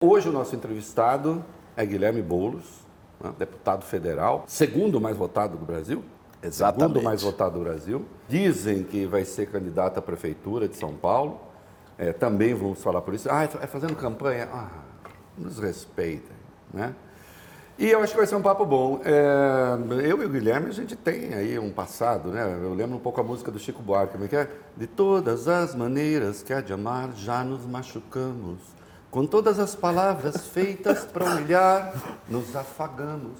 Hoje o nosso entrevistado é Guilherme Boulos, né, deputado federal, segundo mais votado do Brasil. Exatamente. Segundo mais votado do Brasil. Dizem que vai ser candidato à prefeitura de São Paulo. É, também vamos falar por isso. Ah, é fazendo campanha? Ah, nos respeitem, né? E eu acho que vai ser um papo bom. É, eu e o Guilherme, a gente tem aí um passado, né? Eu lembro um pouco a música do Chico Buarque, como é que é? De todas as maneiras que há de amar, já nos machucamos. Com todas as palavras feitas para humilhar, nos afagamos.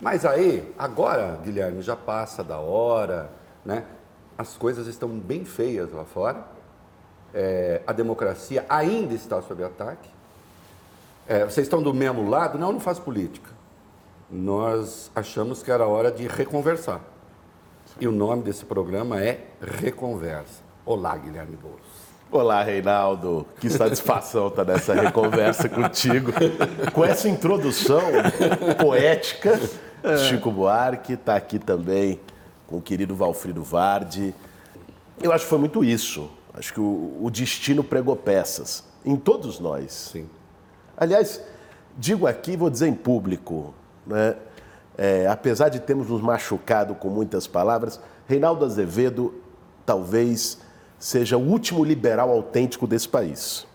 Mas aí, agora, Guilherme, já passa da hora, né? As coisas estão bem feias lá fora. É, a democracia ainda está sob ataque. É, vocês estão do mesmo lado? Não, não faço política. Nós achamos que era hora de reconversar. E o nome desse programa é Reconversa. Olá, Guilherme Boulos. Olá, Reinaldo. Que satisfação estar nessa reconversa contigo. Com essa introdução poética, Chico Buarque está aqui também com o querido Valfrido Vardi. Eu acho que foi muito isso. Acho que o, o destino pregou peças em todos nós. Sim. Aliás, digo aqui, vou dizer em público, né? É, apesar de termos nos machucado com muitas palavras, Reinaldo Azevedo talvez seja o último liberal autêntico desse país.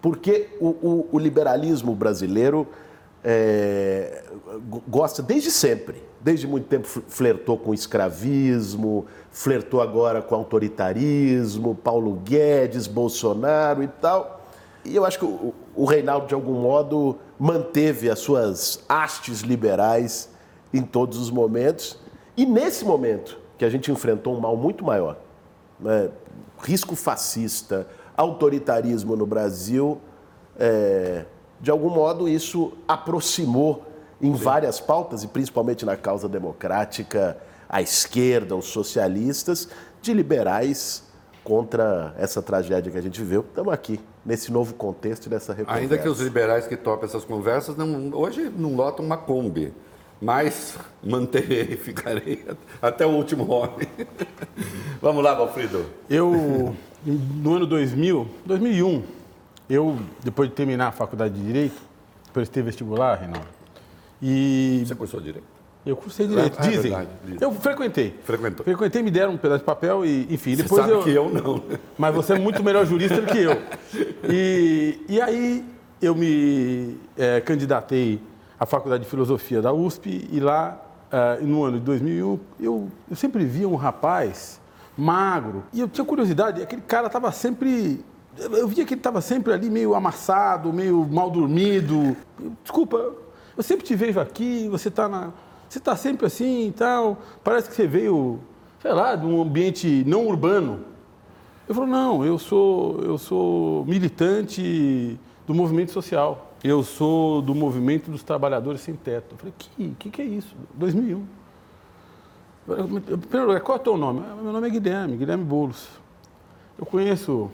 Porque o, o, o liberalismo brasileiro é, gosta desde sempre, desde muito tempo flertou com escravismo, flertou agora com autoritarismo, Paulo Guedes, Bolsonaro e tal. E eu acho que o, o Reinaldo, de algum modo, manteve as suas hastes liberais em todos os momentos. E nesse momento que a gente enfrentou um mal muito maior, né? risco fascista, autoritarismo no Brasil, é, de algum modo isso aproximou em Sim. várias pautas, e principalmente na causa democrática, a esquerda, os socialistas, de liberais contra essa tragédia que a gente viveu. Estamos aqui, nesse novo contexto e nessa reconversa. Ainda que os liberais que topam essas conversas não, hoje não lotam uma Kombi, mas manterei, ficarei até o último homem. Vamos lá, Valfrido. Eu, no ano 2000, 2001, eu, depois de terminar a faculdade de Direito, prestei vestibular, Reinaldo. E... Você cursou Direito? Eu cursei Direito, ah, dizem. É eu frequentei. Frequentou. Frequentei, me deram um pedaço de papel e, enfim, você depois sabe eu... que eu não. Mas você é muito melhor jurista do que eu. E, e aí eu me é, candidatei à Faculdade de Filosofia da USP e lá, uh, no ano de 2001, eu, eu sempre via um rapaz magro e eu tinha curiosidade, aquele cara estava sempre eu via que ele estava sempre ali meio amassado, meio mal dormido. Desculpa, eu sempre te vejo aqui, você está na, você está sempre assim e tal. Parece que você veio, sei lá, de um ambiente não urbano. Eu falo, não, eu sou, eu sou militante do movimento social. Eu sou do movimento dos trabalhadores sem teto. Eu falei, que, que, que é isso? 2001. Primeiro lugar, qual é o teu nome? Ah, meu nome é Guilherme, Guilherme Boulos. Eu conheço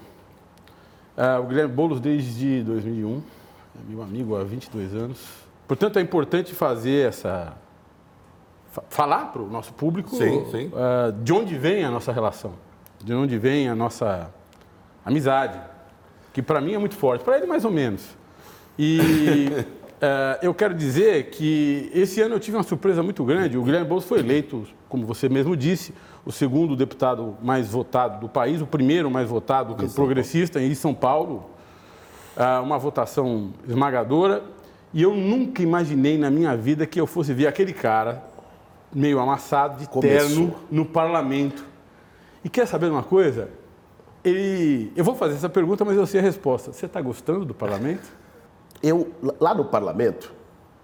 uh, o Guilherme Boulos desde 2001, é meu amigo há 22 anos. Portanto, é importante fazer essa. falar para o nosso público sim, sim. Uh, de onde vem a nossa relação, de onde vem a nossa amizade, que para mim é muito forte, para ele mais ou menos. E uh, eu quero dizer que esse ano eu tive uma surpresa muito grande. O Guilherme Boulos foi eleito, como você mesmo disse, o segundo deputado mais votado do país, o primeiro mais votado em progressista em São Paulo. Uh, uma votação esmagadora. E eu nunca imaginei na minha vida que eu fosse ver aquele cara meio amassado de Começou. terno no parlamento. E quer saber uma coisa? Ele, eu vou fazer essa pergunta, mas eu sei a resposta. Você está gostando do parlamento? eu, lá no parlamento,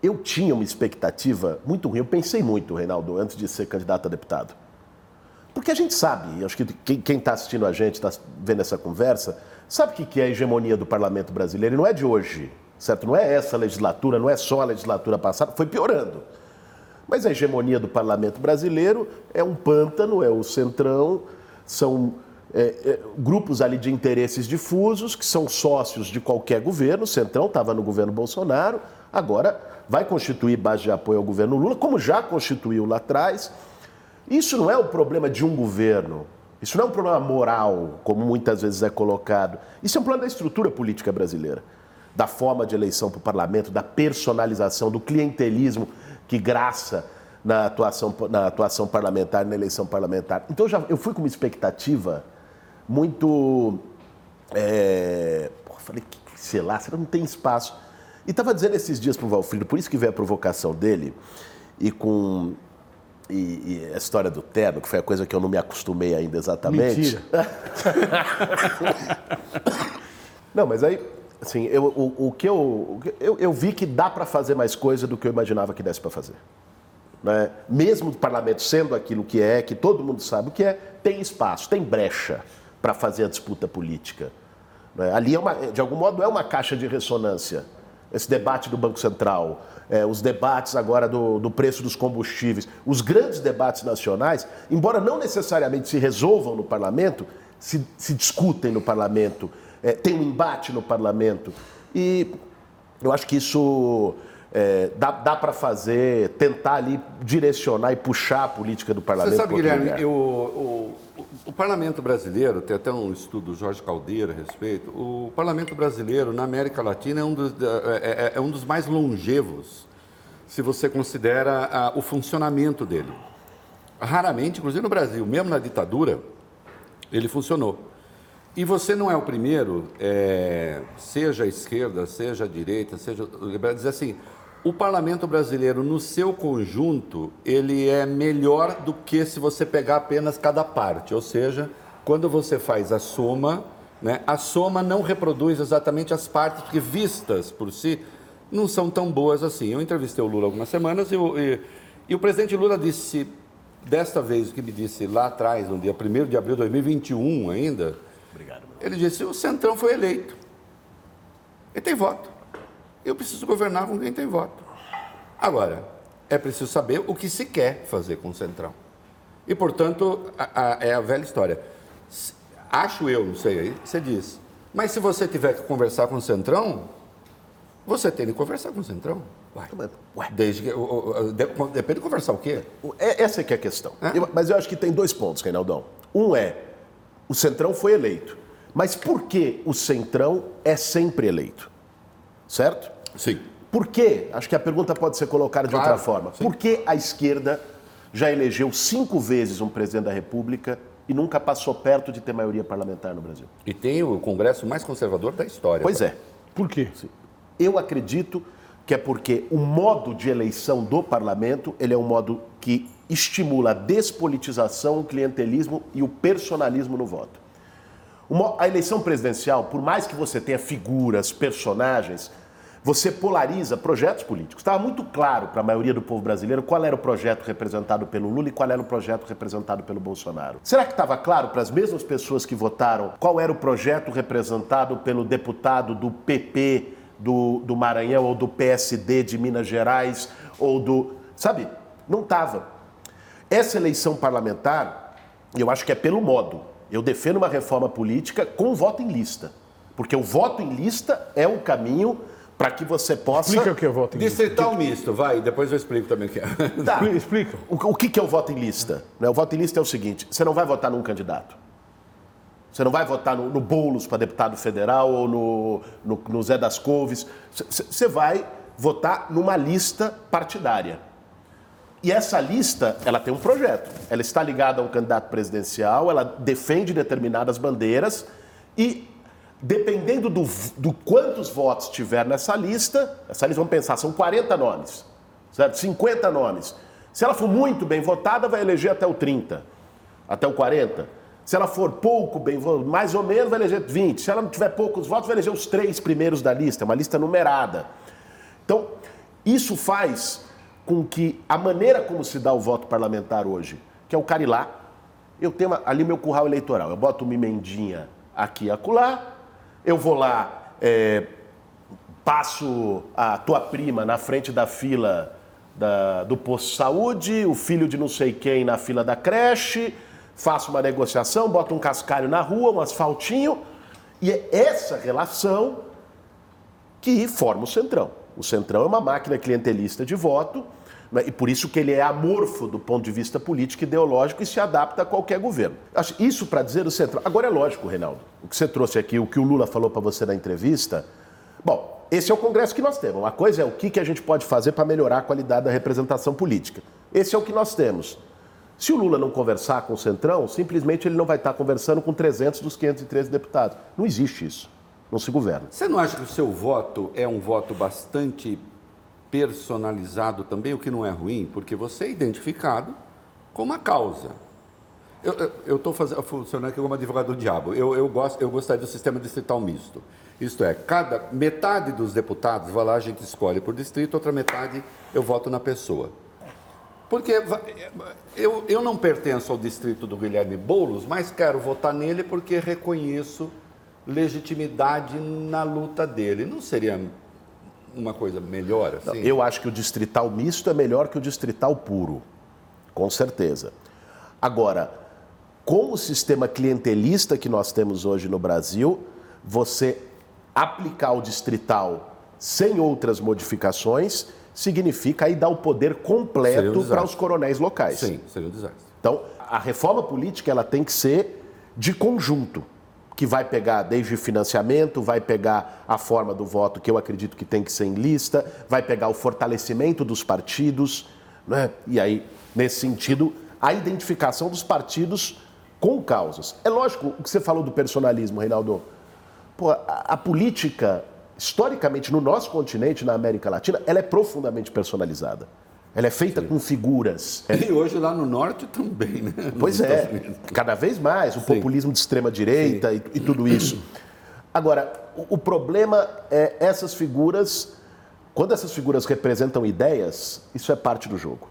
eu tinha uma expectativa muito ruim. Eu pensei muito, Reinaldo, antes de ser candidato a deputado. Porque a gente sabe, acho que quem está assistindo a gente, está vendo essa conversa, sabe o que é a hegemonia do parlamento brasileiro. E não é de hoje, certo? Não é essa legislatura, não é só a legislatura passada, foi piorando. Mas a hegemonia do parlamento brasileiro é um pântano, é o centrão, são é, é, grupos ali de interesses difusos, que são sócios de qualquer governo. O Centrão estava no governo Bolsonaro, agora vai constituir base de apoio ao governo Lula, como já constituiu lá atrás. Isso não é o problema de um governo, isso não é um problema moral, como muitas vezes é colocado. Isso é um problema da estrutura política brasileira. da forma de eleição para o parlamento, da personalização, do clientelismo que graça na atuação, na atuação parlamentar, na eleição parlamentar. Então já, eu fui com uma expectativa muito. É, porra, falei, sei lá, será que não tem espaço? E estava dizendo esses dias para o Valfrido, por isso que veio a provocação dele, e com e, e, a história do terno, que foi a coisa que eu não me acostumei ainda exatamente. Mentira. não, mas aí, assim, eu, o, o que eu, eu, eu vi que dá para fazer mais coisa do que eu imaginava que desse para fazer. Né? Mesmo o parlamento sendo aquilo que é, que todo mundo sabe o que é, tem espaço, tem brecha para fazer a disputa política. Né? Ali, é uma, de algum modo, é uma caixa de ressonância. Esse debate do Banco Central, é, os debates agora do, do preço dos combustíveis, os grandes debates nacionais, embora não necessariamente se resolvam no parlamento, se, se discutem no parlamento, é, tem um embate no parlamento. E eu acho que isso é, dá, dá para fazer, tentar ali direcionar e puxar a política do parlamento. Você sabe, Guilherme, o, o, o, parlamento brasileiro, tem até um estudo do Jorge Caldeira a respeito, o parlamento brasileiro na América Latina é um dos, é, é, é um dos mais longevos, se você considera a, o funcionamento dele. Raramente, inclusive no Brasil, mesmo na ditadura, ele funcionou. E você não é o primeiro, é, seja a esquerda, seja a direita, seja dizer assim, o parlamento brasileiro, no seu conjunto, ele é melhor do que se você pegar apenas cada parte. Ou seja, quando você faz a soma, né, a soma não reproduz exatamente as partes, porque vistas por si não são tão boas assim. Eu entrevistei o Lula algumas semanas e, e, e o presidente Lula disse, desta vez, o que me disse lá atrás, no dia 1 de abril de 2021 ainda, Obrigado, ele disse, o Centrão foi eleito. Ele tem voto. Eu preciso governar com quem tem voto. Agora, é preciso saber o que se quer fazer com o Centrão. E, portanto, a, a, é a velha história. Acho eu, não sei aí, você diz. Mas se você tiver que conversar com o Centrão, você tem que conversar com o Centrão. Vai. Ué. Desde que, depende de conversar o quê? É, essa é que é a questão. É? Eu, mas eu acho que tem dois pontos, Reinaldão. Um é, o Centrão foi eleito. Mas por que o Centrão é sempre eleito? Certo? Sim. Por quê? Acho que a pergunta pode ser colocada de claro, outra forma. Sim. Por que a esquerda já elegeu cinco vezes um presidente da República e nunca passou perto de ter maioria parlamentar no Brasil? E tem o Congresso mais conservador da história. Pois é. Por quê? Eu acredito que é porque o modo de eleição do parlamento ele é um modo que estimula a despolitização, o clientelismo e o personalismo no voto. Uma, a eleição presidencial, por mais que você tenha figuras, personagens, você polariza projetos políticos. Estava muito claro para a maioria do povo brasileiro qual era o projeto representado pelo Lula e qual era o projeto representado pelo Bolsonaro. Será que estava claro para as mesmas pessoas que votaram qual era o projeto representado pelo deputado do PP do, do Maranhão ou do PSD de Minas Gerais ou do. Sabe? Não estava. Essa eleição parlamentar, eu acho que é pelo modo. Eu defendo uma reforma política com voto em lista. Porque o voto em lista é o caminho para que você possa. Explica o que é voto em lista. Distrital misto, vai, depois eu explico também o que é. Tá. Explica. O, o que é o voto em lista? Né, o voto em lista é o seguinte: você não vai votar num candidato. Você não vai votar no, no Boulos para deputado federal ou no, no, no Zé das Couves. Você vai votar numa lista partidária. E essa lista, ela tem um projeto. Ela está ligada a um candidato presidencial, ela defende determinadas bandeiras e dependendo do, do quantos votos tiver nessa lista, essa lista, vamos pensar, são 40 nomes, certo? 50 nomes. Se ela for muito bem votada, vai eleger até o 30, até o 40. Se ela for pouco bem votada, mais ou menos, vai eleger 20. Se ela não tiver poucos votos, vai eleger os três primeiros da lista, é uma lista numerada. Então, isso faz com que a maneira como se dá o voto parlamentar hoje, que é o carilá, eu tenho ali meu curral eleitoral, eu boto uma emendinha aqui e acolá, eu vou lá, é, passo a tua prima na frente da fila da, do posto de saúde, o filho de não sei quem na fila da creche, faço uma negociação, boto um cascalho na rua, um asfaltinho, e é essa relação que forma o Centrão. O Centrão é uma máquina clientelista de voto? E por isso que ele é amorfo do ponto de vista político e ideológico e se adapta a qualquer governo. Isso para dizer o central. Agora é lógico, Reinaldo, o que você trouxe aqui, o que o Lula falou para você na entrevista. Bom, esse é o Congresso que nós temos. Uma coisa é o que, que a gente pode fazer para melhorar a qualidade da representação política. Esse é o que nós temos. Se o Lula não conversar com o Centrão, simplesmente ele não vai estar conversando com 300 dos 513 deputados. Não existe isso. Não se governa. Você não acha que o seu voto é um voto bastante personalizado também, o que não é ruim? Porque você é identificado com uma causa. Eu estou funcionando aqui como advogado do diabo. Eu, eu, gosto, eu gostaria do sistema distrital misto. Isto é, cada metade dos deputados, vai lá, a gente escolhe por distrito, outra metade eu voto na pessoa. Porque eu, eu não pertenço ao distrito do Guilherme Boulos, mas quero votar nele porque reconheço legitimidade na luta dele. Não seria uma coisa melhor assim? Não, eu acho que o distrital misto é melhor que o distrital puro, com certeza. Agora, com o sistema clientelista que nós temos hoje no Brasil, você aplicar o distrital sem outras modificações significa aí dar o poder completo um para os coronéis locais. Sim, seria um desastre. Então, a reforma política ela tem que ser de conjunto, que vai pegar desde financiamento, vai pegar a forma do voto, que eu acredito que tem que ser em lista, vai pegar o fortalecimento dos partidos, né? e aí, nesse sentido, a identificação dos partidos com causas. É lógico o que você falou do personalismo, Reinaldo. Pô, a, a, política, historicamente, no nosso continente, na América Latina, ela é profundamente personalizada. Ela é feita Sim. com figuras. E hoje lá no norte também, né? Pois é, cada vez mais, o Sim. populismo de extrema-direita e, e, tudo isso. Agora, o, o problema é essas figuras, quando essas figuras representam ideias, isso é parte do jogo.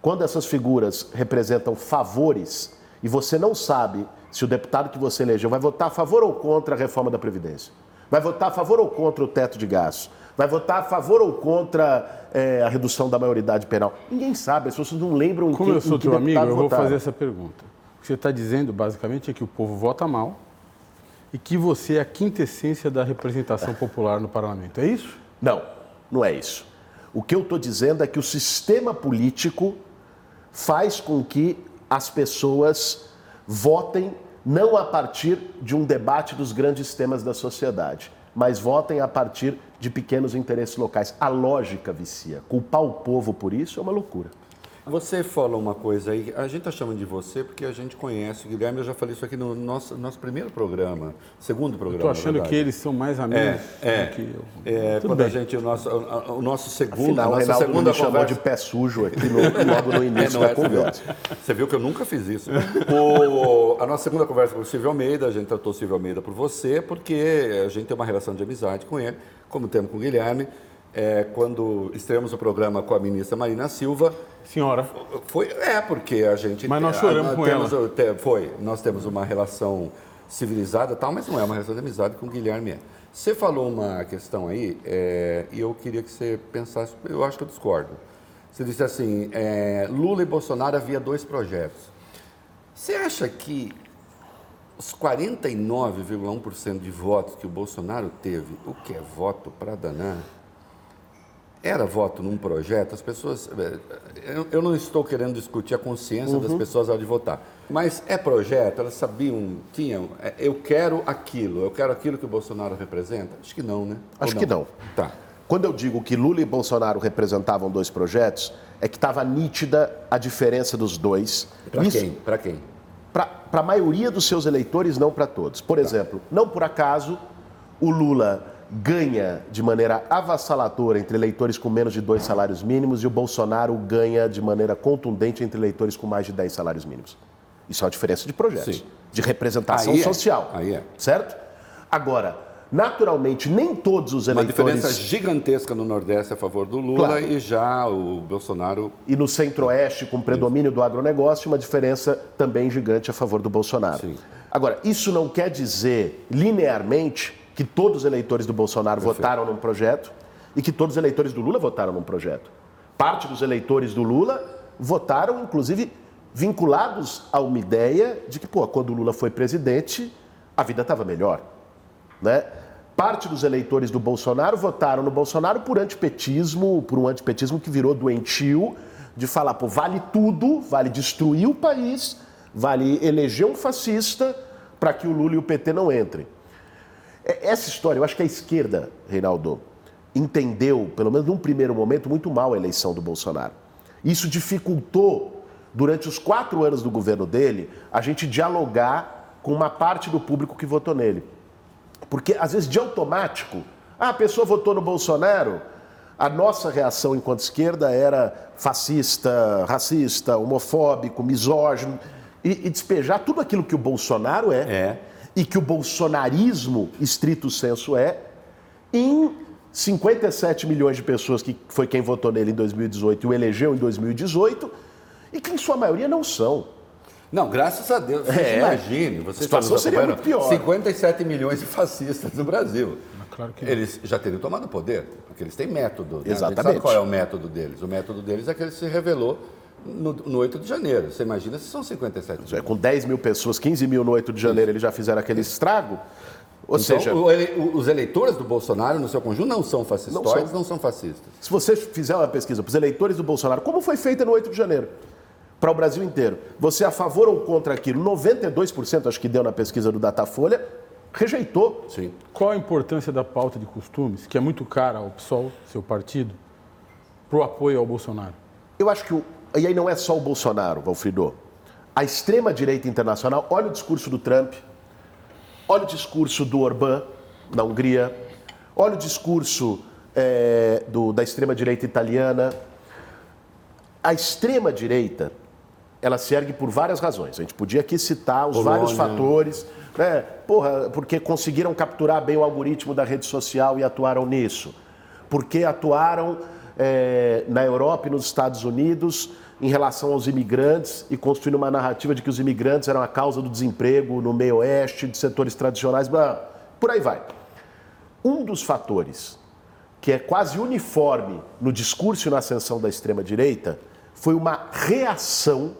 Quando essas figuras representam favores e você não sabe se o deputado que você elegeu vai votar a favor ou contra a reforma da Previdência, vai votar a favor ou contra o teto de gastos, vai votar a favor ou contra é, a redução da maioridade penal. Ninguém sabe, as pessoas não lembram Como eu sou teu amigo, eu vou fazer essa pergunta. O que você está dizendo, basicamente, é que o povo vota mal e que você é a quintessência da representação popular no parlamento. É isso? Não, não é isso. O que eu estou dizendo é que o sistema político faz com que as pessoas votem não a partir de um debate dos grandes temas da sociedade, mas votem a partir de pequenos interesses locais. A lógica vicia. Culpar o povo por isso é uma loucura. Você falou uma coisa aí, a gente está chamando de você porque a gente conhece o Guilherme, eu já falei isso aqui no nosso, nosso primeiro programa, segundo programa. Estou achando que eles são mais amigos é, é, que eu. É, quando bem. a gente, o nosso, o, nosso segundo, Afinal, a nossa Reinaldo segunda me chamou conversa... de pé sujo aqui no, logo no início é, da conversa. Você viu, você viu que eu nunca fiz isso. o, a nossa segunda conversa com o Silvio Almeida, a gente tratou o Silvio Almeida por você, porque a gente tem uma relação de amizade com ele, como temos com o Guilherme é, quando estreamos o programa com a ministra Marina Silva. Senhora. Foi, é, porque a gente. Mas nós choramos a, com temos, ela. Te, foi. Nós temos uma relação civilizada tal, mas não é uma relação de amizade com o Guilherme. É. Você falou uma questão aí, é, e eu queria que você pensasse, eu acho que eu discordo. Você disse assim: é, Lula e Bolsonaro havia dois projetos. Você acha que os 49,1% de votos que o Bolsonaro teve, o que é voto para danar, era voto num projeto, as pessoas. Eh, eu, eu não estou querendo discutir a consciência uhum. das pessoas ao de votar. Mas é projeto, elas sabiam, tinham. Eh, eu quero aquilo, eu quero aquilo que o Bolsonaro representa? Acho que não, né? Acho não? que não. Tá. Quando eu digo que Lula e Bolsonaro representavam dois projetos, é que estava nítida a diferença dos dois. Para quem? Para quem? Para a maioria dos seus eleitores, não para todos. Por tá. exemplo, não por acaso o Lula ganha de maneira avassaladora entre eleitores com menos de dois salários mínimos e o Bolsonaro ganha de maneira contundente entre eleitores com mais de dez salários mínimos. Isso é uma diferença de projetos, Sim. de representação Aí é. social. Aí é. Certo? Agora, naturalmente, nem todos os eleitores. Uma diferença gigantesca no Nordeste a favor do Lula claro. e já o Bolsonaro. E no Centro-Oeste, com predomínio do agronegócio, uma diferença também gigante a favor do Bolsonaro. Sim. Agora, isso não quer dizer linearmente que todos os eleitores do Bolsonaro Perfeito. votaram num projeto e que todos os eleitores do Lula votaram num projeto. Parte dos eleitores do Lula votaram, inclusive, vinculados a uma ideia de que, pô, quando o Lula foi presidente, a vida estava melhor. Né? Parte dos eleitores do Bolsonaro votaram no Bolsonaro por antipetismo, por um antipetismo que virou doentio, de falar, pô, vale tudo, vale destruir o país, vale eleger um fascista para que o Lula e o PT não entrem. É, essa história, eu acho que a esquerda, Reinaldo, entendeu, pelo menos num primeiro momento, muito mal a eleição do Bolsonaro. Isso dificultou, durante os quatro anos do governo dele, a gente dialogar com uma parte do público que votou nele. Porque, às vezes, de automático, ah, a pessoa votou no Bolsonaro, a nossa reação enquanto esquerda era fascista, racista, homofóbico, misógino, e, e despejar tudo aquilo que o Bolsonaro é, É. e que o bolsonarismo, estrito senso, é, em 57 milhões de pessoas, que foi quem votou nele em 2018 e o elegeu em 2018, e que em sua maioria não são. Não, graças a Deus. Você É. imagine, você está seria muito pior. 57 milhões de fascistas no Brasil. claro que eles já teriam tomado o poder, porque eles têm método. Né? A gente Exatamente. sabe qual é o método deles? O método deles é que ele se revelou no, no 8 de janeiro. Você imagina se são 57 É, milhões. com 10 mil pessoas, 15 mil no 8 de janeiro, eles já fizeram aquele estrago. Ou Então, seja, o ele- os eleitores do Bolsonaro, no seu conjunto, não são fascistoides, Não não são, fascistas. se você fizer uma pesquisa para os eleitores do Bolsonaro, como foi feita no 8 de janeiro? Para o Brasil inteiro. Você é a favor ou contra aquilo? 92%, acho que deu na pesquisa do Datafolha, rejeitou. Sim. Qual a importância da pauta de costumes, que é muito cara ao PSOL, seu partido, para o apoio ao Bolsonaro? Eu acho que. O, e aí não é só o Bolsonaro, Valfrido. A extrema-direita internacional, olha o discurso do Trump, olha o discurso do Orbán, na Hungria, olha o discurso eh, do- da extrema-direita italiana. A extrema-direita, ela se ergue por várias razões. A gente podia aqui citar os Polônia. vários fatores, né? Porra, porque conseguiram capturar bem o algoritmo da rede social e atuaram nisso. Porque atuaram eh, na Europa e nos Estados Unidos em relação aos imigrantes e construindo uma narrativa de que os imigrantes eram a causa do desemprego no meio oeste, de setores tradicionais, blá, por aí vai. Um dos fatores que é quase uniforme no discurso e na ascensão da extrema-direita foi uma reação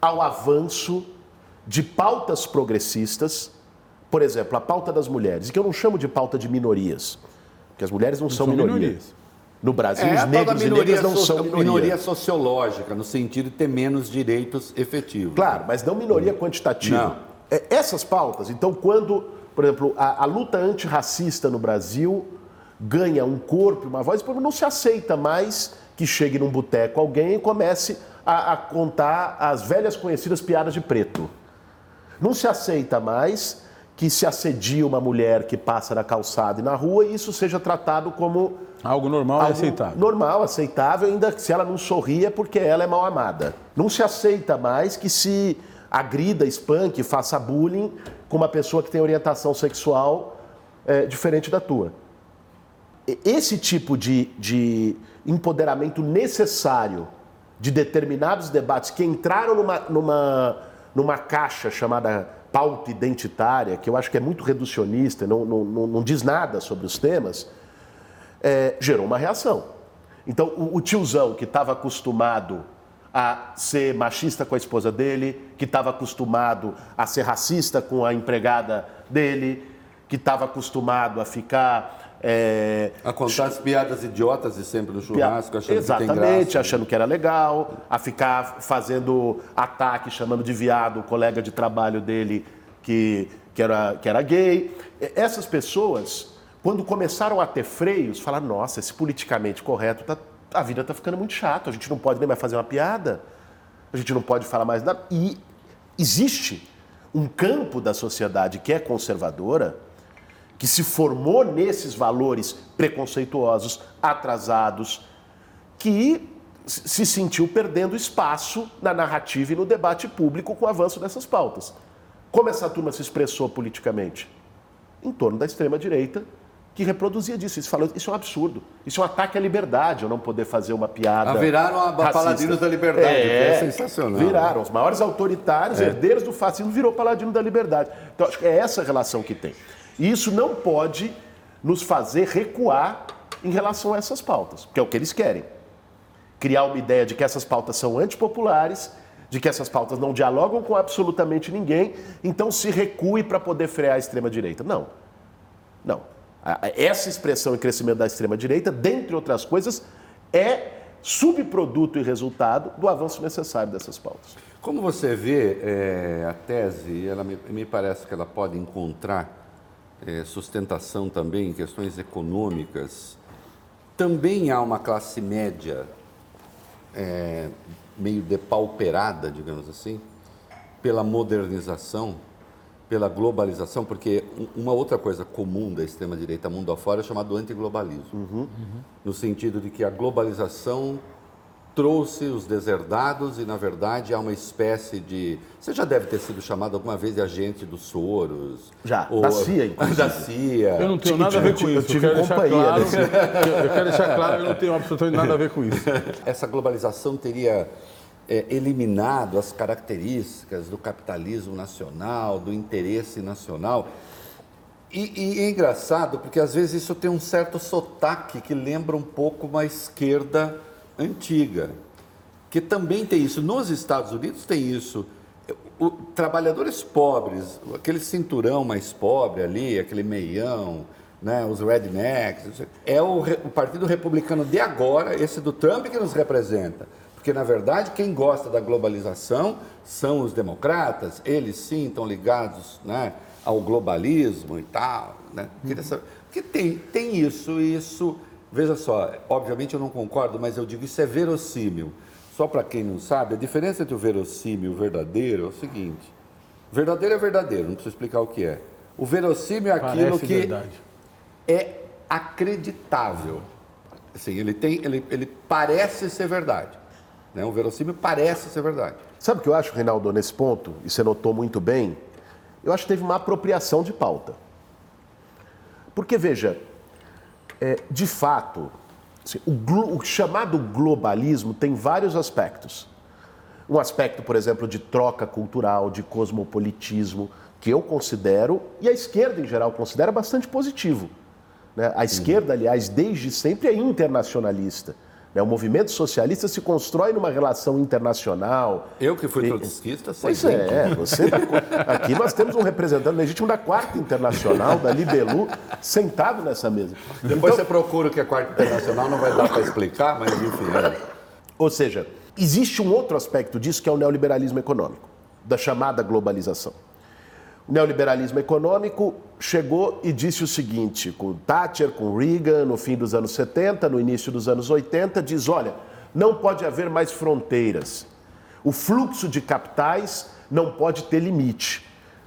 ao avanço de pautas progressistas, por exemplo, a pauta das mulheres, e que eu não chamo de pauta de minorias, porque as mulheres não, são, são minoria. minorias. No Brasil, É, os negros e negras não so- são minoria. minoria sociológica, no sentido de ter menos direitos efetivos. Claro, mas não minoria quantitativa. Não. É, essas pautas, então, quando, por exemplo, a, a luta antirracista no Brasil ganha um corpo, uma voz, não se aceita mais que chegue num boteco alguém e comece a, a contar as velhas conhecidas piadas de preto. Não se aceita mais que se assedie uma mulher que passa na calçada e na rua e isso seja tratado como Algo normal e algo aceitável. Normal, aceitável, ainda que se ela não sorria porque ela é mal amada. Não se aceita mais que se agrida, espanque, faça bullying com uma pessoa que tem orientação sexual eh, diferente da tua. E- Esse tipo de, de empoderamento necessário de determinados debates que entraram numa, numa, numa caixa chamada pauta identitária, que eu acho que é muito reducionista, não, não, não, não diz nada sobre os temas, é, gerou uma reação. Então, o, o tiozão que estava acostumado a ser machista com a esposa dele, que estava acostumado a ser racista com a empregada dele, que estava acostumado a ficar. É, A contar as piadas idiotas de sempre no churrasco, achando que tem Exatamente, graça. achando que era legal, a ficar fazendo ataque, chamando de viado o colega de trabalho dele que, que, era, que era gay. Essas pessoas, quando começaram a ter freios, falaram: nossa, esse politicamente correto, tá- a vida está ficando muito chato, a gente não pode nem mais fazer uma piada, a gente não pode falar mais nada. E existe um campo da sociedade que é conservadora que se formou nesses valores preconceituosos, atrasados, que se se sentiu perdendo espaço na narrativa e no debate público com o avanço dessas pautas. Como essa turma se expressou politicamente? Em torno da extrema-direita, que reproduzia disso. Isso, falou, isso é um absurdo. Isso é um ataque à liberdade, eu não poder fazer uma piada. Ah, viraram a- racista. paladinos da liberdade, que é sensacional. Viraram. Os maiores autoritários, herdeiros do fascismo, virou paladino da liberdade. Então, acho que é essa relação que tem. E isso não pode nos fazer recuar em relação a essas pautas, que é o que eles querem. Criar uma ideia de que essas pautas são antipopulares, de que essas pautas não dialogam com absolutamente ninguém, então se recue para poder frear a extrema-direita. Não. Não. Essa expressão em crescimento da extrema-direita, dentre outras coisas, é subproduto e resultado do avanço necessário dessas pautas. Como você vê é, a tese, ela me, me parece que ela pode encontrar é, sustentação também em questões econômicas também há uma classe média é, meio depauperada, digamos assim, pela modernização, pela globalização, porque uma outra coisa comum da extrema-direita mundo afora é chamado antiglobalismo. Uhum. No sentido de que a globalização trouxe os deserdados e, na verdade, há uma espécie de. Você já deve ter sido chamado alguma vez de agente dos Soros. Já, ou... da CIA, inclusive. Da CIA. Eu não tenho nada a ver com isso. Eu tive eu companhia claro, desse... Eu quero deixar claro que eu não tenho absolutamente nada a ver com isso. Essa globalização teria é, eliminado as características do capitalismo nacional, do interesse nacional. E, e, é engraçado porque às vezes isso tem um certo sotaque que lembra um pouco uma esquerda antiga, que também tem isso. Nos Estados Unidos tem isso. O, trabalhadores pobres, aquele cinturão mais pobre ali, aquele meião, né, os rednecks, é o, o Partido Republicano de agora, esse do Trump, que nos representa. Porque, na verdade, quem gosta da globalização são os democratas, eles sim estão ligados né, ao globalismo e tal. Né? Porque tem, tem isso, isso Veja só, obviamente eu não concordo, mas eu digo isso é verossímil. Só para quem não sabe, a diferença entre o verossímil e o verdadeiro é o seguinte: verdadeiro é verdadeiro, não preciso explicar o que é. O verossímil é aquilo Parece que verdade. é acreditável. Assim, ele, tem, ele, ele parece ser verdade. Né? O verossímil parece ser verdade. Sabe o que eu acho, Reinaldo, nesse ponto, e você notou muito bem? Eu acho que teve uma apropriação de pauta. Porque, veja, é, de fato, assim, o, o chamado globalismo tem vários aspectos. Um aspecto, por exemplo, de troca cultural, de cosmopolitismo, que eu considero, e a esquerda em geral considera bastante positivo. Né? A esquerda, aliás, desde sempre é internacionalista. Né? O movimento socialista se constrói numa relação internacional. Eu que fui trotskista, sei. Pois é, você tá aqui nós temos um representante legítimo da Quarta Internacional, da Libelu, sentado nessa mesa. Depois então, você procura o que é Quarta Internacional, não vai dar para explicar, mas enfim. É. Ou seja, existe um outro aspecto disso que é o neoliberalismo econômico, da chamada globalização. Neoliberalismo econômico chegou e disse o seguinte, com Thatcher, com Reagan, no fim dos anos 70, no início dos anos 80, diz: olha, não pode haver mais fronteiras. O fluxo de capitais não pode ter limite.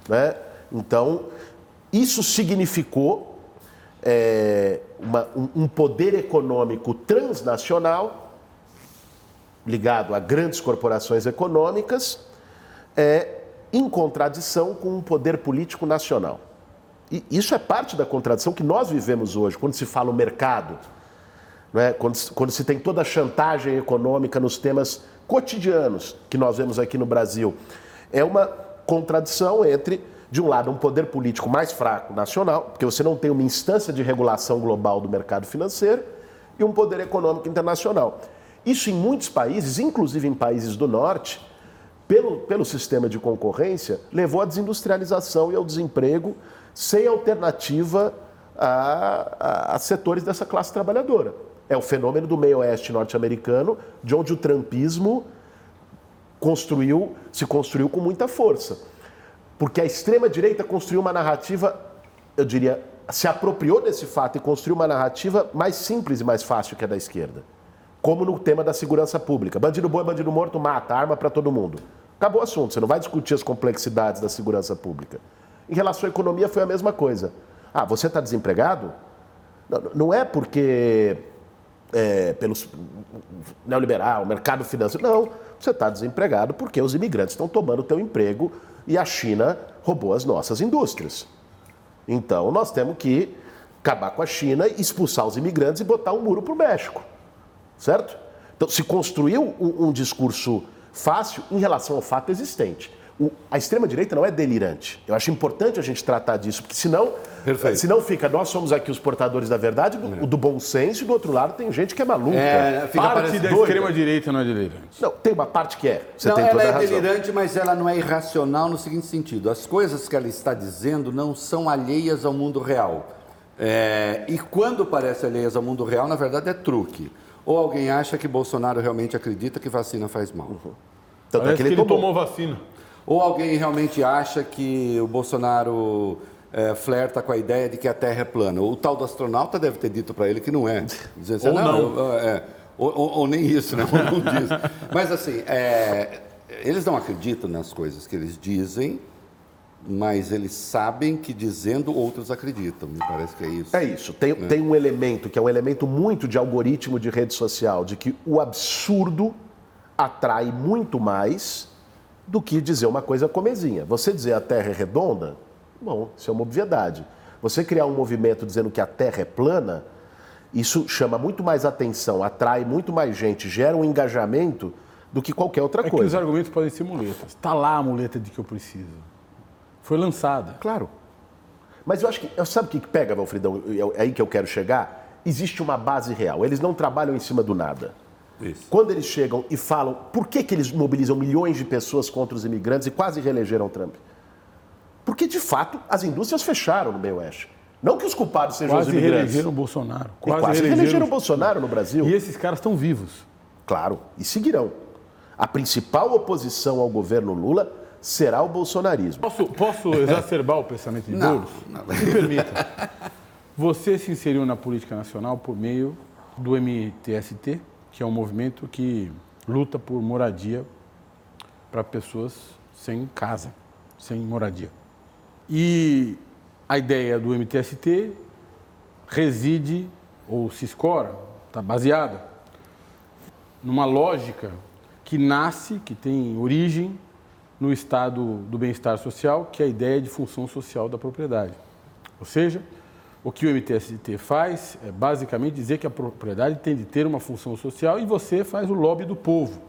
Né? Então, isso significou é, uma, um, um poder econômico transnacional ligado a grandes corporações econômicas, é, em contradição com um poder político nacional. E isso é parte da contradição que nós vivemos hoje, quando se fala o mercado, não é? quando, quando se tem toda a chantagem econômica nos temas cotidianos que nós vemos aqui no Brasil. É uma contradição entre, de um lado, um poder político mais fraco nacional, porque você não tem uma instância de regulação global do mercado financeiro, e um poder econômico internacional. Isso em muitos países, inclusive em países do norte, pelo, pelo sistema de concorrência, levou à desindustrialização e ao desemprego sem alternativa a, a, a setores dessa classe trabalhadora. É o fenômeno do meio-oeste norte-americano, de onde o trumpismo construiu, se construiu com muita força. Porque a extrema-direita construiu uma narrativa, eu diria, se apropriou desse fato e construiu uma narrativa mais simples e mais fácil que a da esquerda. Como no tema da segurança pública. Bandido bom é bandido morto, mata, arma para todo mundo. Acabou o assunto, você não vai discutir as complexidades da segurança pública. Em relação à economia, foi a mesma coisa. Ah, você está desempregado? Não, não, é porque é, pelos neoliberal, mercado financeiro. Não, você está desempregado porque os imigrantes estão tomando o teu emprego e a China roubou as nossas indústrias. Então, nós temos que acabar com a China, expulsar os imigrantes e botar um muro para o México. Certo? Então, se construiu um, um discurso fácil em relação ao fato existente. O, a extrema-direita não é delirante. Eu acho importante a gente tratar disso, porque senão, Perfeito. senão fica, nós somos aqui os portadores da verdade, do, é. do bom senso, e do outro lado tem gente que é maluca. É, fica parte da extrema-direita não é delirante. Não, tem uma parte que é. Você não, tem ela é razão. delirante, mas ela não é irracional no seguinte sentido. As coisas que ela está dizendo não são alheias ao mundo real. É, e quando parece alheias ao mundo real, na verdade é truque. Ou alguém acha que Bolsonaro realmente acredita que vacina faz mal. Uhum. Tanto é que ele, que ele tomou. tomou vacina. Ou alguém realmente acha que o Bolsonaro é, flerta com a ideia de que a Terra é plana. O tal do astronauta deve ter dito para ele que não é. Dizendo assim, Ou não. eu- é, ou, ou- ou nem isso, né? Ou não diz. Mas assim, é, eles não acreditam nas coisas que eles dizem, mas eles sabem que dizendo outros acreditam. Me parece que é isso. É isso. Tem, tem um elemento que é um elemento muito de algoritmo de rede social, de que o absurdo atrai muito mais do que dizer uma coisa comezinha. Você dizer a Terra é redonda, bom, isso é uma obviedade. Você criar um movimento dizendo que a Terra é plana, isso chama muito mais atenção, atrai muito mais gente, gera um engajamento do que qualquer outra É que os coisa. argumentos podem ser muletas. Está lá a muleta de que eu preciso. Foi lançada. Claro. Mas eu acho que. Sabe o que pega, Valfridão? É aí que eu quero chegar. Existe uma base real. Eles não trabalham em cima do nada. Isso. Quando eles chegam e falam por que, que eles mobilizam milhões de pessoas contra os imigrantes e quase reelegeram Trump? Porque, de fato, as indústrias fecharam no meio oeste. Não que os culpados sejam Quase os imigrantes. reelegeram o Bolsonaro. E quase reelegeram o Bolsonaro no Brasil. E esses caras estão vivos. Claro, e seguirão. A principal oposição ao governo Lula será o bolsonarismo. Posso, posso exacerbar o pensamento de Não, Boulos? Me permita. Você se inseriu na política nacional por meio do MTST, que é um movimento que luta por moradia para pessoas sem casa, sem moradia. E a ideia do MTST reside ou se escora, está baseada numa lógica que nasce, que tem origem no estado do bem-estar social, que é a ideia de função social da propriedade. Ou seja, o que o MTST faz é basicamente dizer que a propriedade tem de ter uma função social e você faz o lobby do povo.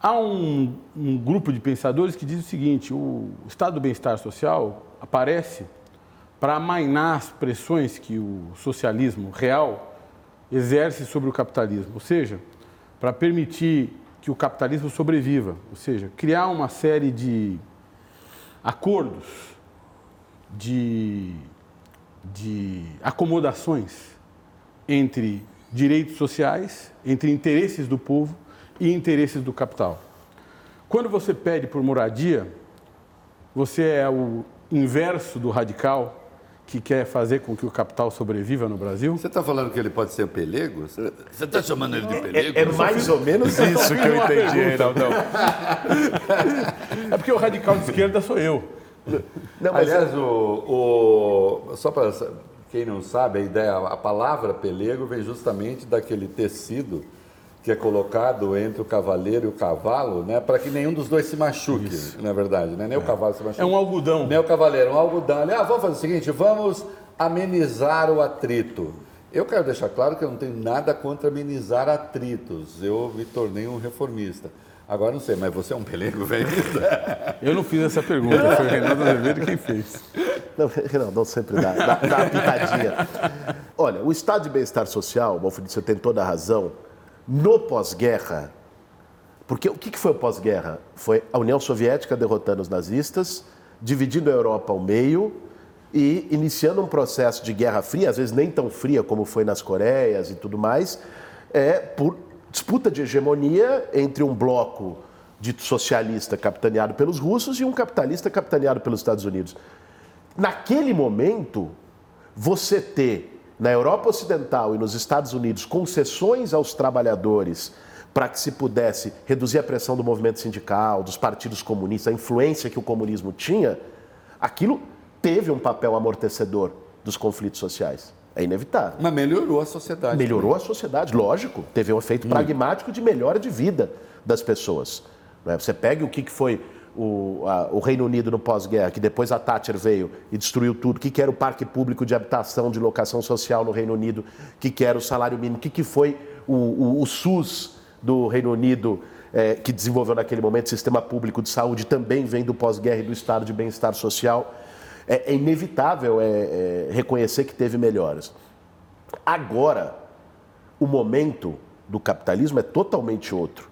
Há um, um grupo de pensadores que diz o seguinte: o estado do bem-estar social aparece para amainar as pressões que o socialismo real exerce sobre o capitalismo, ou seja, para permitir que o capitalismo sobreviva, ou seja, criar uma série de acordos, de, de acomodações entre direitos sociais, entre interesses do povo e interesses do capital. Quando você pede por moradia, você é o inverso do radical que quer fazer com que o capital sobreviva no Brasil? Você está falando que ele pode ser pelego? Você está chamando ele de pelego? É mais ou menos isso que eu entendi. Reinaldão. É porque o radical de esquerda sou eu. Não, mas Aliás, o, o- só para quem não sabe, a ideia, a palavra pelego vem justamente daquele tecido que é colocado entre o cavaleiro e o cavalo, né, para que nenhum dos dois se machuque, na verdade, né? nem o cavalo se machuque. É um algodão. Nem o cavaleiro, um algodão. Ali, Ah, vamos fazer o seguinte, vamos amenizar o atrito. Eu quero deixar claro que eu não tenho nada contra amenizar atritos. Eu me tornei um reformista. Agora não sei, mas você é um pelego, velho? Eu não fiz essa pergunta, foi o Renato Azevedo quem fez. Não, Reinaldão sempre dá, dá, dá uma pitadinha. Olha, o estado de bem-estar social, Malfred, você tem toda a razão, no pós-guerra, porque o que foi o pós-guerra? Foi a União Soviética derrotando os nazistas, dividindo a Europa ao meio e iniciando um processo de guerra fria, às vezes nem tão fria como foi nas Coreias e tudo mais, é, por disputa de hegemonia entre um bloco dito socialista capitaneado pelos russos e um capitalista capitaneado pelos Estados Unidos. Naquele momento, você ter na Europa Ocidental e nos Estados Unidos concessões aos trabalhadores para que se pudesse reduzir a pressão do movimento sindical, dos partidos comunistas, a influência que o comunismo tinha, aquilo teve um papel amortecedor dos conflitos sociais. É inevitável. Mas melhorou a sociedade. Melhorou a sociedade, lógico. Teve um efeito pragmático de melhora de vida das pessoas. né? Você pega o que foi o, a- o Reino Unido no pós-guerra, que depois a Thatcher veio e destruiu tudo. O que, que era o parque público de habitação, de locação social no Reino Unido? O que, que era o salário mínimo? O que, que foi o, o- o SUS do Reino Unido, eh, que desenvolveu naquele momento, sistema público de saúde, também vem do pós-guerra e do estado de bem-estar social. É, é inevitável é, é, reconhecer que teve melhoras. Agora, o momento do capitalismo é totalmente outro.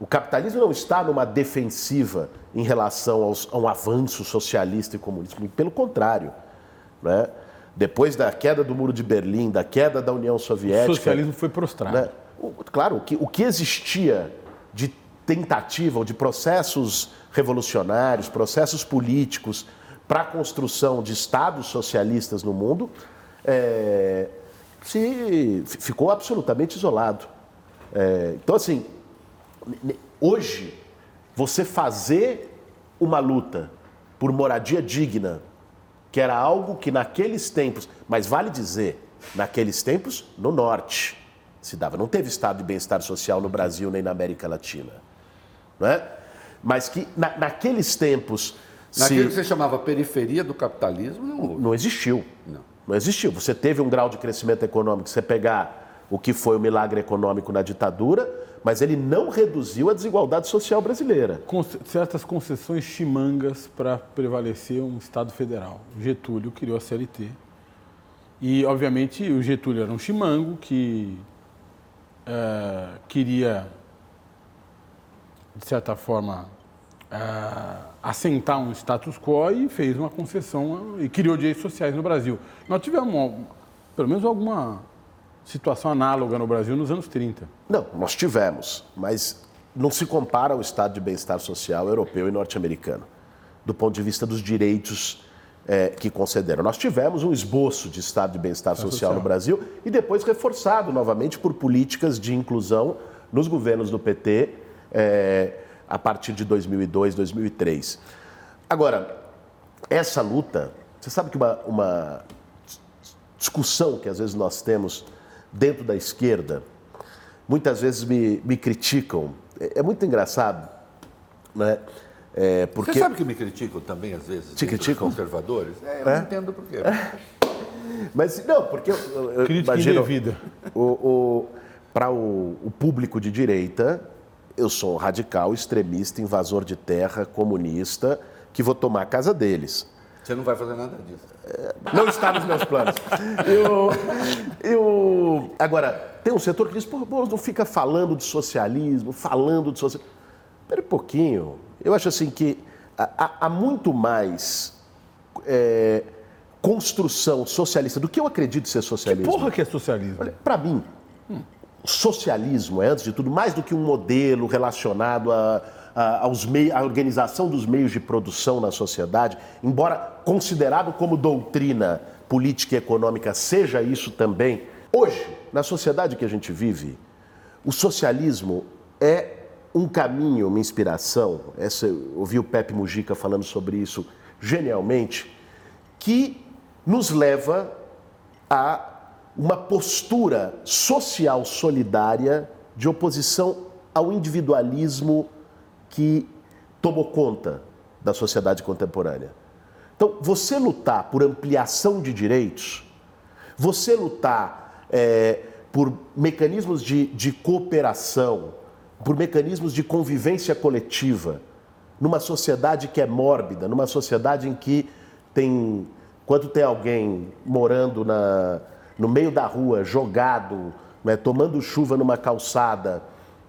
O capitalismo não está numa defensiva em relação aos, a um avanço socialista e comunista, muito pelo contrário. Né? Depois da queda do Muro de Berlim, da queda da União O Soviética. socialismo foi prostrado. né? O- Claro, o que, o que existia de tentativa ou de processos revolucionários, processos políticos para a construção de estados socialistas no mundo, é, se ficou absolutamente isolado. É, então, assim, hoje, você fazer uma luta por moradia digna, que era algo que naqueles tempos, mas vale dizer, naqueles tempos, no norte se dava. Não teve estado de bem-estar social no Brasil nem na América Latina. Não é? Mas que na, naqueles tempos. Naquilo se... que você chamava periferia do capitalismo, não houve. Não existiu. Não. não existiu. Você teve um grau de crescimento econômico, você pegar o que foi o milagre econômico na ditadura, mas ele não reduziu a desigualdade social brasileira. Com certas concessões chimangas para prevalecer um Estado federal. Getúlio criou a CLT. E, obviamente, o Getúlio era um chimango que é, queria, de certa forma, é, assentar um status quo e fez uma concessão e criou direitos sociais no Brasil. Nós tivemos, pelo menos, alguma situação análoga no Brasil nos anos 30. Não, nós tivemos, mas não se compara ao estado de bem-estar social europeu e norte-americano, do ponto de vista dos direitos é, que concederam. Nós tivemos um esboço de estado de bem-estar social, social no Brasil e depois reforçado novamente por políticas de inclusão nos governos do PT é, a partir de 2002, 2003. Agora, essa luta, você sabe que uma, uma discussão que às vezes nós temos dentro da esquerda, muitas vezes me, me criticam. É, é muito engraçado, né? É, porque... Você sabe que me criticam também, às vezes? Te criticam? conservadores? É, eu é? não entendo por quê. Mas, não, porque eu, eu Crítica imagino, indevida. O, o, Para o, o público de direita, eu sou radical, extremista, invasor de terra, comunista, que vou tomar a casa deles. Você não vai fazer nada disso. Não está nos meus planos. Eu, eu, agora, tem um setor que diz, pô, não fica falando de socialismo, falando de socialismo. Espera um pouquinho. Eu acho assim que há, há muito mais é, construção socialista do que eu acredito ser socialismo. Que porra que é socialismo? Para mim, hum. socialismo é, antes de tudo, mais do que um modelo relacionado a, aos meios, à organização dos meios de produção na sociedade, embora considerado como doutrina política e econômica seja isso também. Hoje, na sociedade que a gente vive, o socialismo é um caminho, uma inspiração, essa, eu ouvi o Pepe Mujica falando sobre isso genialmente, que nos leva a uma postura social solidária de oposição ao individualismo que tomou conta da sociedade contemporânea. Então, você lutar por ampliação de direitos, você lutar é, por mecanismos de, de cooperação, por mecanismos de convivência coletiva, numa sociedade que é mórbida, numa sociedade em que tem. Quando tem alguém morando na, no meio da rua, jogado, né, tomando chuva numa calçada,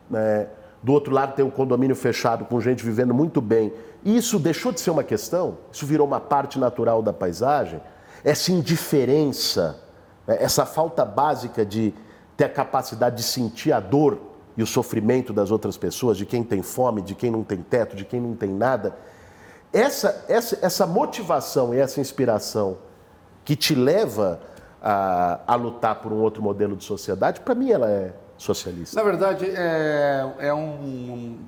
né, do outro lado tem um condomínio fechado com gente vivendo muito bem. E isso deixou de ser uma questão, isso virou uma parte natural da paisagem. Essa indiferença, né, essa falta básica de ter a capacidade de sentir a dor e o sofrimento das outras pessoas, de quem tem fome, de quem não tem teto, de quem não tem nada. Essa, essa, essa motivação e essa inspiração que te leva a, a lutar por um outro modelo de sociedade, para mim ela é socialista. Na verdade, é, é um, um,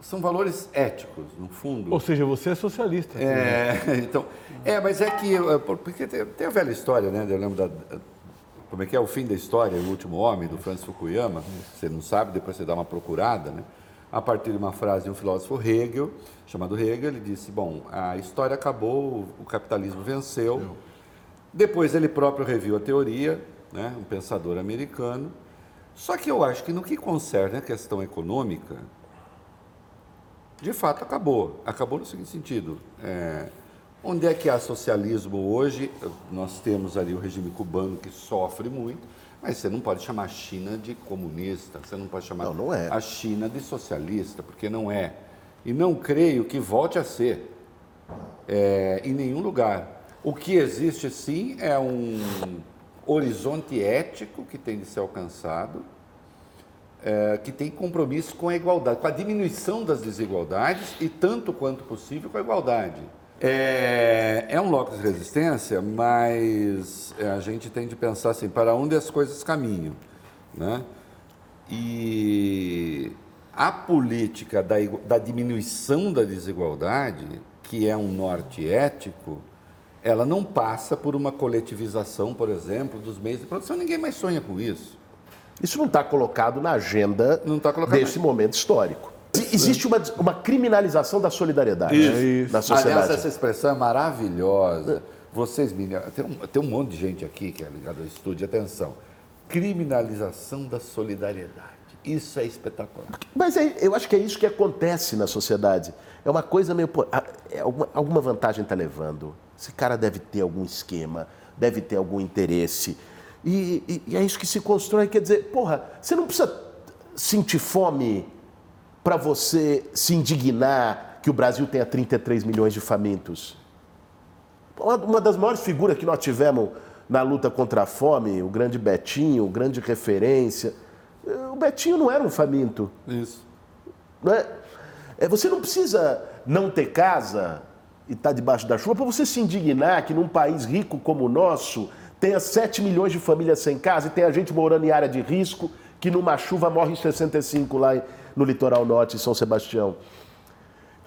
são valores éticos, no fundo. Ou seja, você é socialista. É, então, é, mas é que porque tem, tem a velha história, né? Eu lembro da como é que é o fim da história, o último homem, do Francis Fukuyama, você não sabe, depois você dá uma procurada, né? A partir de uma frase de um filósofo Hegel, chamado Hegel, ele disse, bom, a história acabou, o capitalismo venceu. Depois ele próprio reviu a teoria, né? um pensador americano. Só que eu acho que no que concerne a questão econômica, de fato acabou. Acabou no seguinte sentido. É, Onde é que há socialismo hoje? Nós temos ali o regime cubano que sofre muito, mas você não pode chamar a China de comunista, você não pode chamar não, não é. a China de socialista, porque não é. E não creio que volte a ser é, em nenhum lugar. O que existe sim é um horizonte ético que tem de ser alcançado, é, que tem compromisso com a igualdade, com a diminuição das desigualdades e, tanto quanto possível, com a igualdade. É, é um locus de resistência, mas é, a gente tem de pensar assim, para onde as coisas caminham. Né? E a política da, da diminuição da desigualdade, que é um norte ético, ela não passa por uma coletivização, por exemplo, dos meios de produção. Ninguém mais sonha com isso. Isso não está colocado na agenda Não tá colocado desse na- momento histórico. Existe uma, uma criminalização da solidariedade Isso. na sociedade. Aliás, essa expressão é maravilhosa. Vocês, meninos, tem um, tem um monte de gente aqui que é ligado ao estúdio, atenção. Criminalização da solidariedade. Isso é espetacular. Mas é- eu acho que é isso que acontece na sociedade. É uma coisa meio. pô, é alguma, alguma vantagem está levando. Esse cara deve ter algum esquema, deve ter algum interesse. E, e- e é isso que se constrói. Quer dizer, porra, você não precisa sentir fome para você se indignar que o Brasil tenha 33 milhões de famintos. Uma, das maiores figuras que nós tivemos na luta contra a fome, o grande Betinho, grande referência. O Betinho não era um faminto. Isso. Não é? É, você não precisa não ter casa e estar debaixo da chuva para você se indignar que num país rico como o nosso tenha 7 milhões de famílias sem casa e tenha gente morando em área de risco que numa chuva morre em 65 lá no litoral norte, em São Sebastião.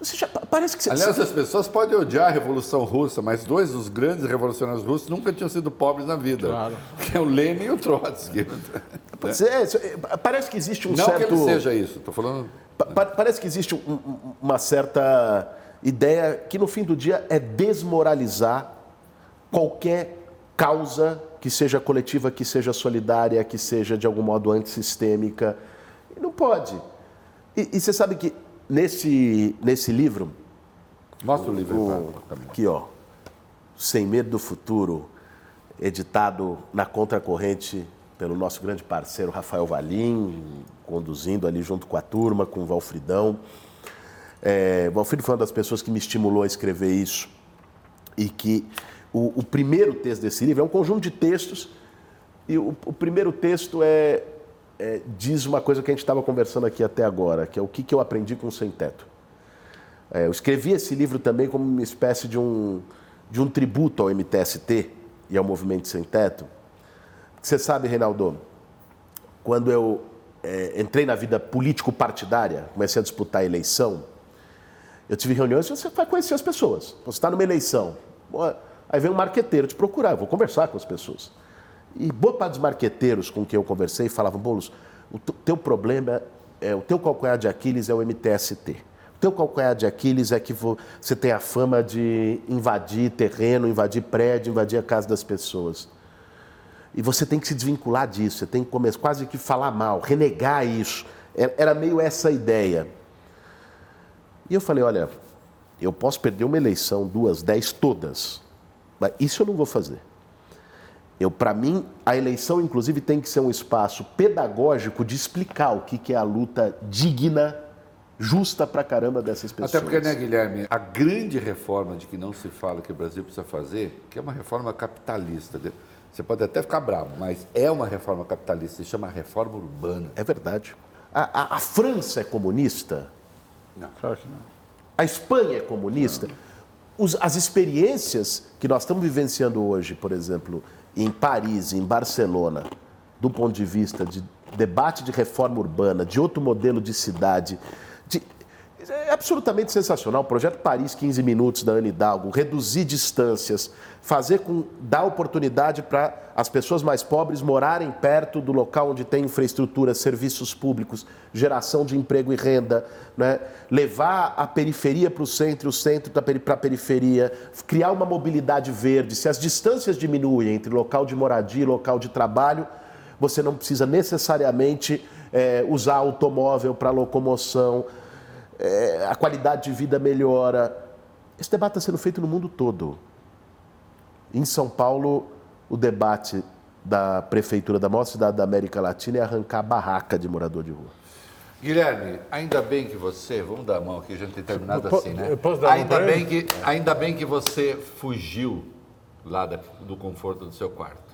Você já, parece que você, Aliás, você- as pessoas podem odiar a Revolução Russa, mas dois dos grandes revolucionários russos nunca tinham sido pobres na vida. Claro. Que é o Lenin e o Trotsky. Pois é, é, parece que existe um Não certo... que ele seja isso, estou falando... Pa- pa- Parece que existe um- um- uma certa ideia que, no fim do dia, é desmoralizar qualquer causa que seja coletiva, que seja solidária, que seja, de algum modo, antissistêmica. Não pode. E, e você sabe que, nesse, nesse livro, Mostra o livro o, pra Camila. aqui, ó, Sem Medo do Futuro, editado na contracorrente pelo nosso grande parceiro Rafael Valim, conduzindo ali junto com a turma, com o Valfridão. É, o Valfrido foi uma das pessoas que me estimulou a escrever isso. E que o, o primeiro texto desse livro é um conjunto de textos, e o, o primeiro texto é, é- diz uma coisa que a gente estava conversando aqui até agora, que é o que, que eu aprendi com o Sem Teto. É, eu escrevi esse livro também como uma espécie de um, de um tributo ao MTST e ao Movimento Sem Teto. Você sabe, Reinaldo, quando eu é, entrei na vida político-partidária, comecei a disputar a eleição, eu tive reuniões e você vai conhecer as pessoas. Você está numa eleição, aí vem um marqueteiro te procurar, eu vou conversar com as pessoas. E boa parte dos marqueteiros com quem eu conversei falavam, Boulos, o teu problema, é, o teu calcanhar de Aquiles é o MTST. O teu calcanhar de Aquiles é que vo- você tem a fama de invadir terreno, invadir prédio, invadir a casa das pessoas. E você tem que se desvincular disso, você tem que começar quase que falar mal, renegar isso. Era era meio essa a ideia. E eu falei, olha, eu posso perder uma eleição, duas, dez, todas, mas isso eu não vou fazer. Eu, para mim, a eleição, inclusive, tem que ser um espaço pedagógico de explicar o que, que é a luta digna, justa pra caramba dessas pessoas. Até porque, né, Guilherme, a grande reforma de que não se fala que o Brasil precisa fazer, que é uma reforma capitalista. Você pode até ficar bravo, mas é uma reforma capitalista, se chama reforma urbana. É verdade. A, a- a França é comunista, Claro que não. a Espanha é comunista. Os- as experiências que nós estamos vivenciando hoje, por exemplo, em Paris, em Barcelona, do ponto de vista de debate de reforma urbana, de outro modelo de cidade, de- é absolutamente sensacional. O projeto Paris 15 minutos da Ana Hidalgo, reduzir distâncias, fazer com dar oportunidade para as pessoas mais pobres morarem perto do local onde tem infraestrutura, serviços públicos, geração de emprego e renda, né? levar a periferia para o centro, o centro para a periferia, criar uma mobilidade verde. Se as distâncias diminuem entre local de moradia e local de trabalho, você não precisa necessariamente eh, usar automóvel para locomoção, eh, a qualidade de vida melhora. Esse debate está sendo feito no mundo todo. Em São Paulo, o debate da prefeitura da maior cidade da América Latina é arrancar a barraca de morador de rua. Guilherme, ainda bem que você, vamos dar a mão aqui, a gente tem terminado Eu assim, né? eu posso dar a mão ainda bem que Ainda bem que você fugiu lá da- do conforto do seu quarto.